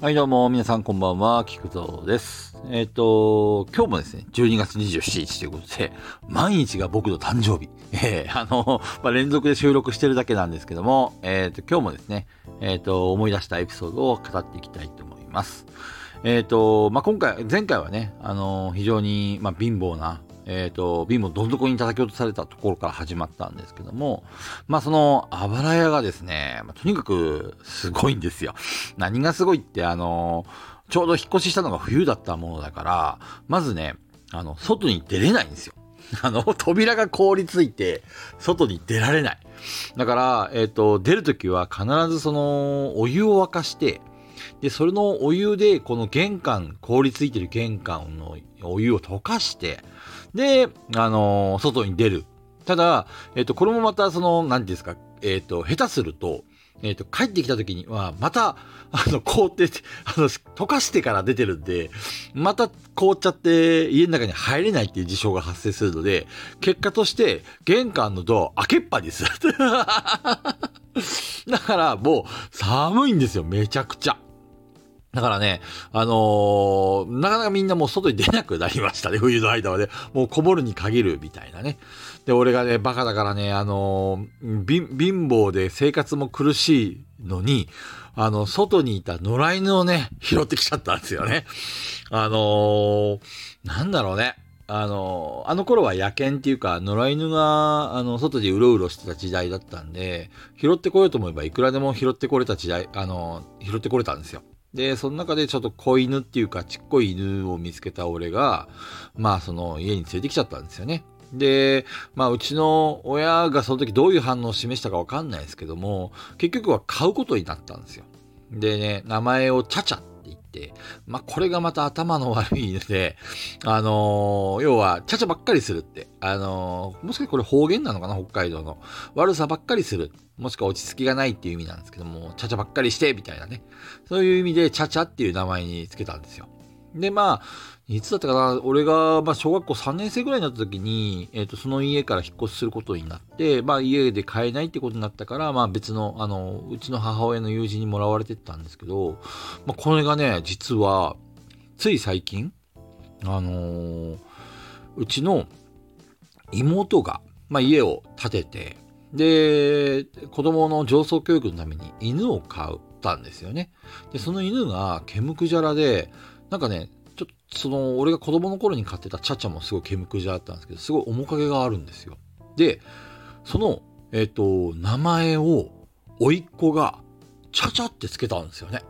はい、どうも、皆さんこんばんは、菊蔵です。えっ、と、今日もですね、12月27日ということで、毎日が僕の誕生日。えーあの、まあ、連続で収録してるだけなんですけども、えっ、と、今日もですね、えっ、と、思い出したエピソードを語っていきたいと思います。えっ、と、まあ、今回、前回はね、あの、非常に、まあ、貧乏な、えっ、と、貧乏どん底に叩き落とされたところから始まったんですけども、まあその、あばら屋がですね、まあとにかくすごいんですよ。何がすごいって、あの、ちょうど引っ越ししたのが冬だったものだから、まずね、あの、外に出れないんですよ。あの、扉が凍りついて、外に出られない。だから、えっ、と、出るときは必ずその、お湯を沸かして、で、それのお湯で、この玄関、凍りついてる玄関のお湯を溶かして、で、あのー外に出る。ただ、えっ、と、これもまた、その、なんていうんですか、えっ、と、下手すると、えっ、と、帰ってきた時には、また、あの、凍って、あの、溶かしてから出てるんで、また凍っちゃって、家の中に入れないっていう事象が発生するので、結果として、玄関のドア開けっぱにす。だから、もう、寒いんですよ、めちゃくちゃ。だからね、あのーなかなかみんなもう外に出なくなりましたね、冬の間はね。もうこもるに限るみたいなね。で、俺がね、バカだからね、あのー貧乏で生活も苦しいのに、あの、外にいた野良犬をね、拾ってきちゃったんですよね。あのーなんだろうね。あの、あの頃は野犬っていうか、野良犬が、あの、外でうろうろしてた時代だったんで、拾ってこようと思えばいくらでも拾ってこれた時代、あの、拾ってこれたんですよ。で、その中でちょっと子犬っていうか、ちっこい犬を見つけた俺が、まあ、その、家に連れてきちゃったんですよね。で、まあ、うちの親がその時どういう反応を示したかわかんないですけども、結局は買うことになったんですよ。でね、名前をチャチャて、まあ、これがまた頭の悪いので、あのー要は、ちゃちゃばっかりするって。あのーもしかしてこれ方言なのかな？北海道の。悪さばっかりする。もしくは落ち着きがないっていう意味なんですけども、ちゃちゃばっかりして、みたいなね。そういう意味で、ちゃちゃっていう名前につけたんですよ。で、まあ、いつだったかな俺が、まあ、小学校3年生ぐらいになった時に、えっ、と、その家から引っ越しすることになって、まあ、家で買えないってことになったから、まあ、別の、あの、うちの母親の友人にもらわれてったんですけど、まあ、これがね、実は、つい最近、あのーうちの妹が、まあ、家を建てて、で、子供の上層教育のために犬を飼ったんですよね。で、その犬が毛むくじゃらで、なんかね、ちょっとその、俺が子供の頃に飼ってたチャチャもすごい毛むくじゃらだったんですけど、すごい面影があるんですよ。で、その、えっ、と、名前を、甥っ子が、チャチャってつけたんですよね。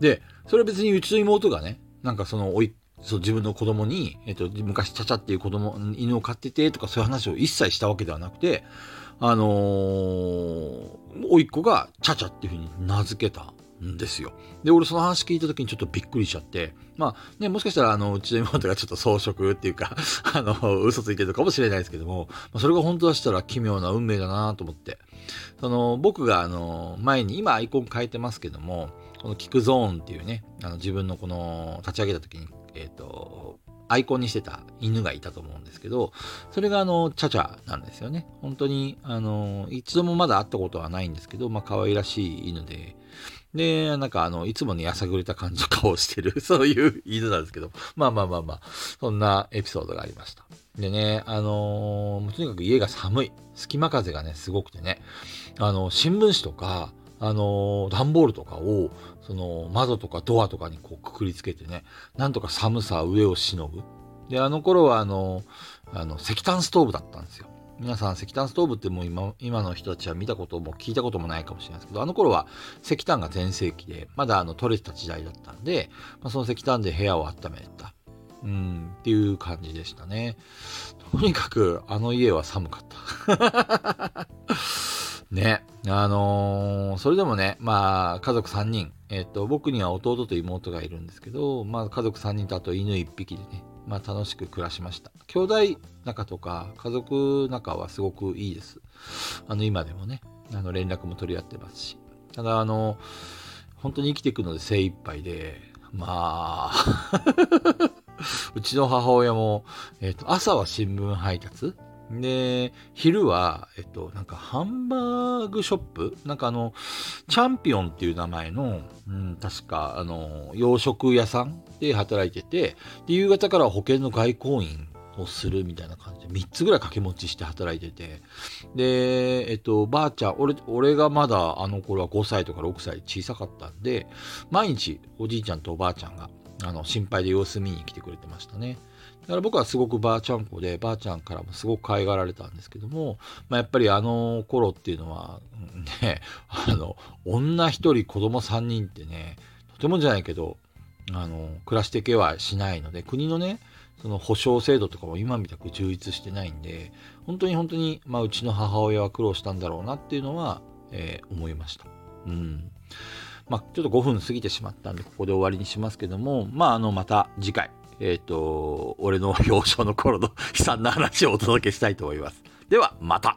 で、それは別にうちの妹がね、なんかその、おい、そう自分の子供に、えっと、昔チャチャっていう子供、犬を飼っててとかそういう話を一切したわけではなくて、あのー、甥っ子がチャチャっていうふうに名付けたんですよ。で、俺その話聞いた時にちょっとびっくりしちゃって、まあね、もしかしたらあの、うちの妹がちょっと装飾っていうか、あの、嘘ついてるかもしれないですけども、まあ、それが本当だしたら奇妙な運命だなと思って。その、僕があの、前に、今アイコン変えてますけども、このキクゾーンっていうね、あの自分のこの立ち上げた時に、えっ、と、アイコンにしてた犬がいたと思うんですけど、それがあの、チャチャなんですよね。本当に、あの、一度もまだ会ったことはないんですけど、まあ可愛らしい犬で、で、なんかあの、いつもね、やさぐれた感じの顔をしてる、そういう犬なんですけど、まあまあまあまあ、そんなエピソードがありました。でね、あのーとにかく家が寒い。隙間風がね、すごくてね、あの、新聞紙とか、あの段ボールとかを、その、窓とかドアとかにこうくくりつけてね、なんとか寒さ上をしのぐ。で、あの頃はあの、あの、石炭ストーブだったんですよ。皆さん石炭ストーブってもう今、今の人たちは見たことも聞いたこともないかもしれないですけど、あの頃は石炭が全盛期で、まだあの取れてた時代だったんで、まあ、その石炭で部屋を温めた。うん、っていう感じでしたね。とにかく、あの家は寒かった。ね。あのーそれでもね、まあ、家族3人。えっ、と、僕には弟と妹がいるんですけど、まあ、家族3人とあと犬1匹でね、まあ、楽しく暮らしました。兄弟仲とか、家族仲はすごくいいです。あの、今でもね、あの、連絡も取り合ってますし。ただ、あの、本当に生きていくので精一杯で、まあ、うちの母親も、えっ、と、朝は新聞配達で、昼は、えっと、なんかハンバーグショップ？なんかあの、チャンピオンっていう名前の、うん、確か、あの、洋食屋さんで働いてて、で、夕方から保険の外交員をするみたいな感じ。で、3つぐらい掛け持ちして働いてて、で、えっと、ばあちゃん、俺、俺がまだあの頃は5歳とか6歳小さかったんで、毎日おじいちゃんとおばあちゃんが、あの、心配で様子見に来てくれてましたね。だから僕はすごくばあちゃん子で、ばあちゃんからもすごく可愛がられたんですけども、まあ、やっぱりあの頃っていうのは、ね、あの、女一人子供三人ってね、とてもじゃないけど、あの、暮らしていけはしないので、国のね、その保障制度とかも今みたく充実してないんで、本当に本当に、まあ、うちの母親は苦労したんだろうなっていうのは、えー、思いました。うん。まあ、ちょっと5分過ぎてしまったんで、ここで終わりにしますけども、まあ、あの、また次回、えっ、ー、と、俺の 幼少の頃の悲惨な話をお届けしたいと思います。では、また